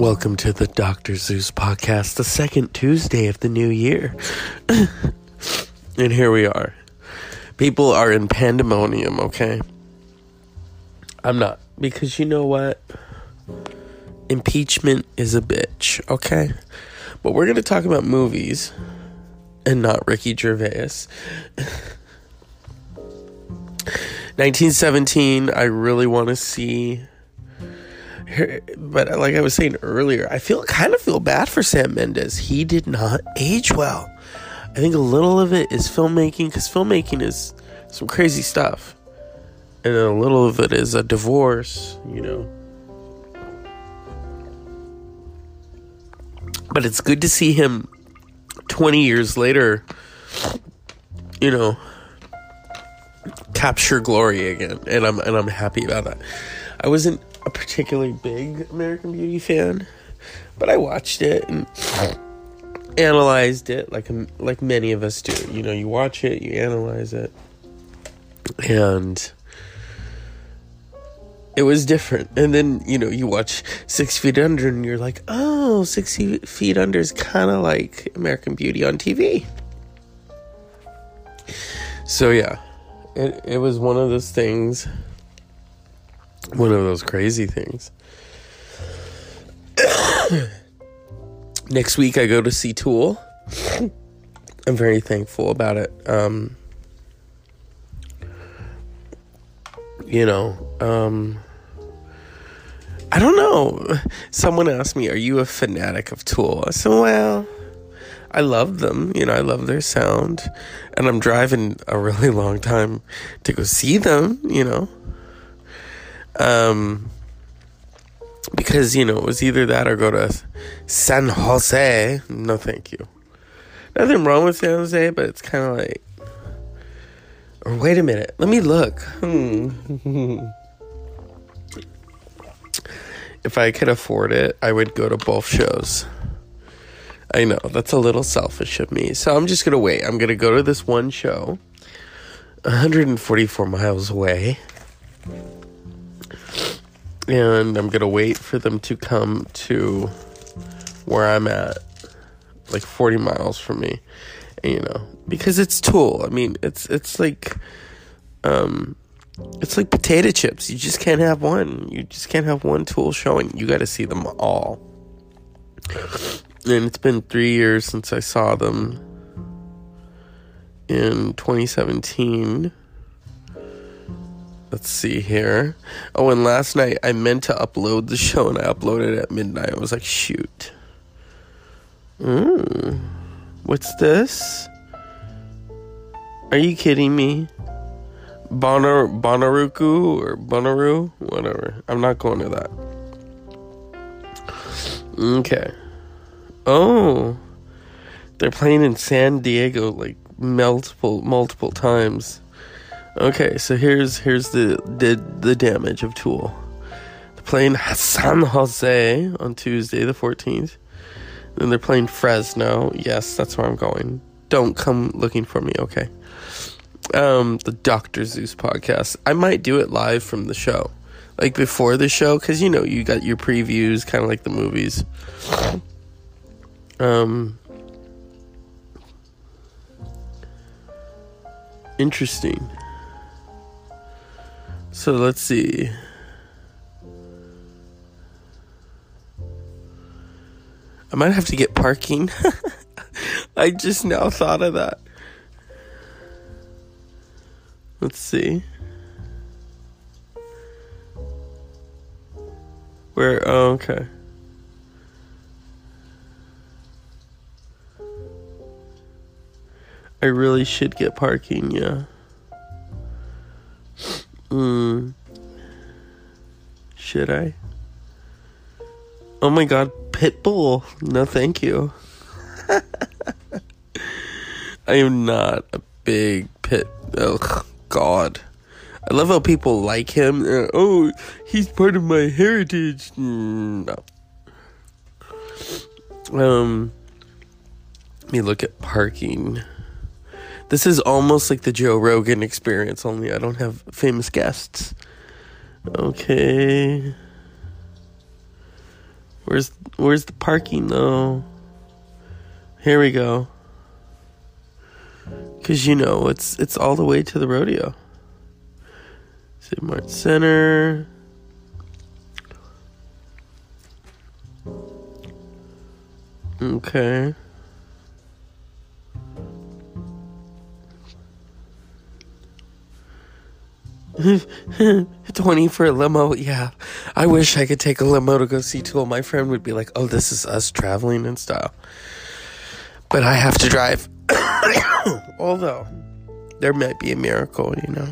Welcome to the Dr. Zeus podcast, the second Tuesday of the new year. and here we are. People are in pandemonium, okay? I'm not. Because you know what? Impeachment is a bitch, okay? But we're going to talk about movies and not Ricky Gervais. 1917, I really want to see. But like I was saying earlier, I feel kind of feel bad for Sam Mendes. He did not age well. I think a little of it is filmmaking because filmmaking is some crazy stuff, and a little of it is a divorce, you know. But it's good to see him 20 years later, you know, capture glory again, and I'm and I'm happy about that. I wasn't a particularly big American Beauty fan, but I watched it and analyzed it like like many of us do. You know, you watch it, you analyze it, and it was different. And then you know you watch Six Feet Under, and you're like, oh, Six Feet Under is kind of like American Beauty on TV. So yeah, it it was one of those things, one of those crazy things. Next week I go to see Tool. I'm very thankful about it. Um, you know, um, I don't know. Someone asked me, "Are you a fanatic of Tool?" I said, "Well." I love them. You know, I love their sound. And I'm driving a really long time to go see them, you know. Um because, you know, it was either that or go to San Jose. No, thank you. Nothing wrong with San Jose, but it's kind of like or wait a minute. Let me look. Hmm. if I could afford it, I would go to both shows. I know that's a little selfish of me. So I'm just going to wait. I'm going to go to this one show 144 miles away. And I'm to wait for them to come to where I'm at, like 40 miles from me. And, you know, because it's Tool. I mean, it's it's like um it's like potato chips. You just can't have one. You just can't have one Tool showing. You got to see them all and it's been three years since I saw them in 2017. Let's see here. Oh, and last night I meant to upload the show and I uploaded it at midnight. I was like, shoot. Mm. What's this? Are you kidding me? Bonar Bonaruku or Bonaru? Whatever. I'm not going to that. Okay. Oh, they're playing in San Diego like multiple multiple times. Okay, so here's here's the the, the damage of Tool. They're playing San Jose on Tuesday the 14th. Then they're playing Fresno. Yes, that's where I'm going. Don't come looking for me, okay? Um, the Dr. Zeus podcast. I might do it live from the show. Like before the show, because you know, you got your previews, kind of like the movies. Um, interesting. So let's see. I might have to get parking. I just now thought of that. Let's see. Where? Oh, okay. I really should get parking, yeah. Hmm. Should I? Oh my god, Pitbull. No, thank you. I am not a big pit. Oh, God. I love how people like him. Uh, oh, he's part of my heritage. Mm, no. Um, let me look at parking. This is almost like the Joe Rogan experience, only I don't have famous guests. Okay. Where's where's the parking though? Here we go. Cause you know it's it's all the way to the rodeo. Save Mart Center. Okay. 20 for a limo. Yeah. I wish I could take a limo to go see Tool. My friend would be like, oh, this is us traveling in style. But I have to drive. Although, there might be a miracle, you know.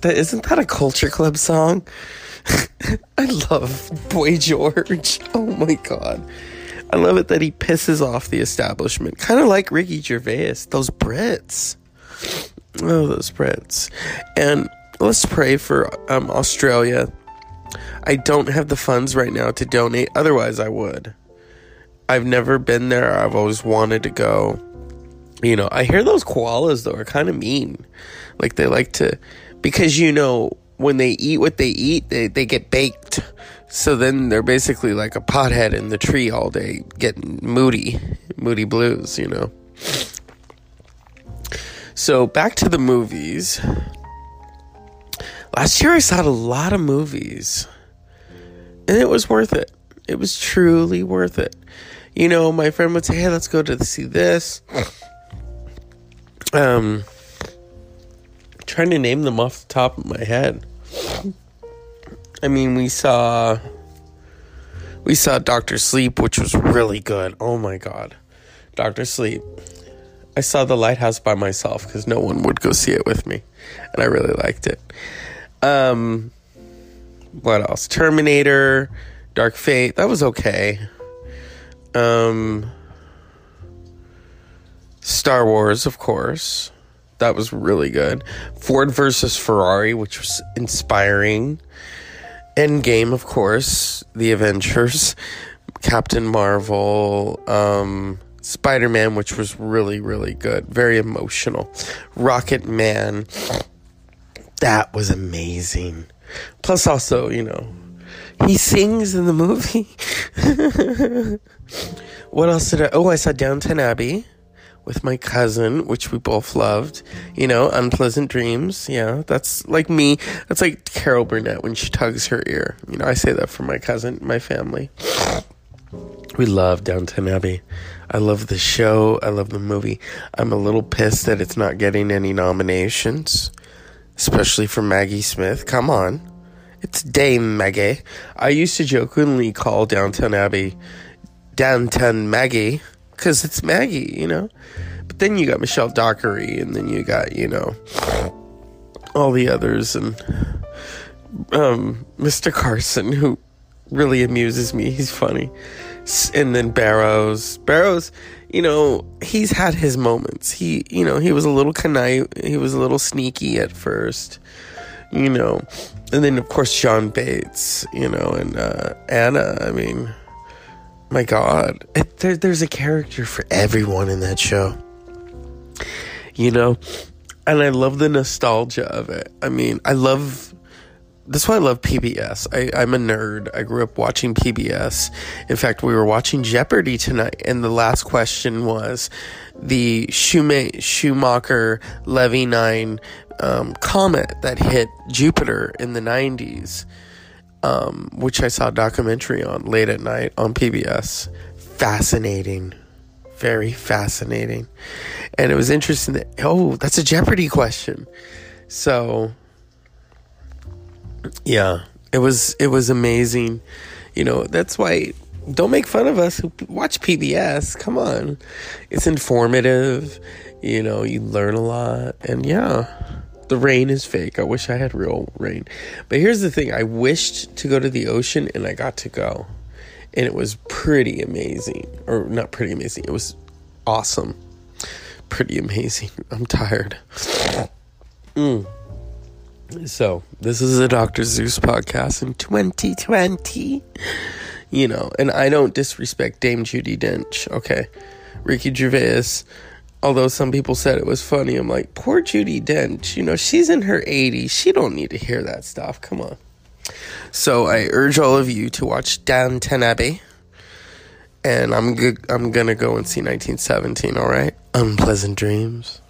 That isn't that a culture club song? I love Boy George. Oh my god. I love it that he pisses off the establishment. Kind of like Ricky Gervais. Those Brits. Oh, those Brits. And let's pray for um, Australia. I don't have the funds right now to donate, otherwise, I would. I've never been there. I've always wanted to go. You know, I hear those koalas, though, are kind of mean. Like, they like to, because, you know, when they eat what they eat, they, they get baked. So then they're basically like a pothead in the tree all day, getting moody, moody blues, you know. So back to the movies. Last year I saw a lot of movies. And it was worth it. It was truly worth it. You know, my friend would say, "Hey, let's go to see this." Um trying to name them off the top of my head. I mean, we saw we saw Doctor Sleep, which was really good. Oh my god. Doctor Sleep. I saw The Lighthouse by myself because no one would go see it with me, and I really liked it. Um, what else? Terminator, Dark Fate. That was okay. Um, Star Wars, of course. That was really good. Ford versus Ferrari, which was inspiring. Endgame, of course. The Avengers. Captain Marvel. Um, Spider Man, which was really, really good. Very emotional. Rocket Man. That was amazing. Plus, also, you know, he sings in the movie. what else did I? Oh, I saw Downton Abbey with my cousin, which we both loved. You know, Unpleasant Dreams. Yeah, that's like me. That's like Carol Burnett when she tugs her ear. You know, I say that for my cousin, my family. We love Downton Abbey. I love the show. I love the movie. I'm a little pissed that it's not getting any nominations especially for Maggie Smith. Come on. It's Dame Maggie. I used to jokingly call Downtown Abbey Downtown Maggie because it's Maggie, you know? But then you got Michelle Dockery, and then you got, you know, all the others, and um, Mr. Carson, who really amuses me. He's funny. And then Barrows. Barrows, you know, he's had his moments. He, you know, he was a little connive, he was a little sneaky at first, you know, and then of course John Bates, you know, and uh, Anna. I mean, my God, it, there, there's a character for everyone in that show, you know, and I love the nostalgia of it. I mean, I love that's why I love PBS. I, am a nerd. I grew up watching PBS. In fact, we were watching Jeopardy tonight, and the last question was the Schumacher Levy 9 um, comet that hit Jupiter in the 90s, um, which I saw a documentary on late at night on PBS. Fascinating. Very fascinating. And it was interesting that, oh, that's a Jeopardy question. So yeah, it was it was amazing. You know, that's why don't make fun of us who watch PBS. Come on. It's informative. You know, you learn a lot. And yeah, the rain is fake. I wish I had real rain. But here's the thing I wished to go to the ocean and I got to go. And it was pretty amazing. Or not pretty amazing. It was awesome. Pretty amazing. I'm tired. Mm. So, this is a Dr. Zeus podcast in 2020. You know, and I don't disrespect Dame Judi Dench, okay? Ricky Gervais, although some people said it was funny, I'm like, poor Judi Dench, you know, she's in her 80s. She don't need to hear that stuff. Come on. So I urge all of you to watch Downton Abbey. And I'm g- I'm gonna go and see 1917. All right, unpleasant dreams.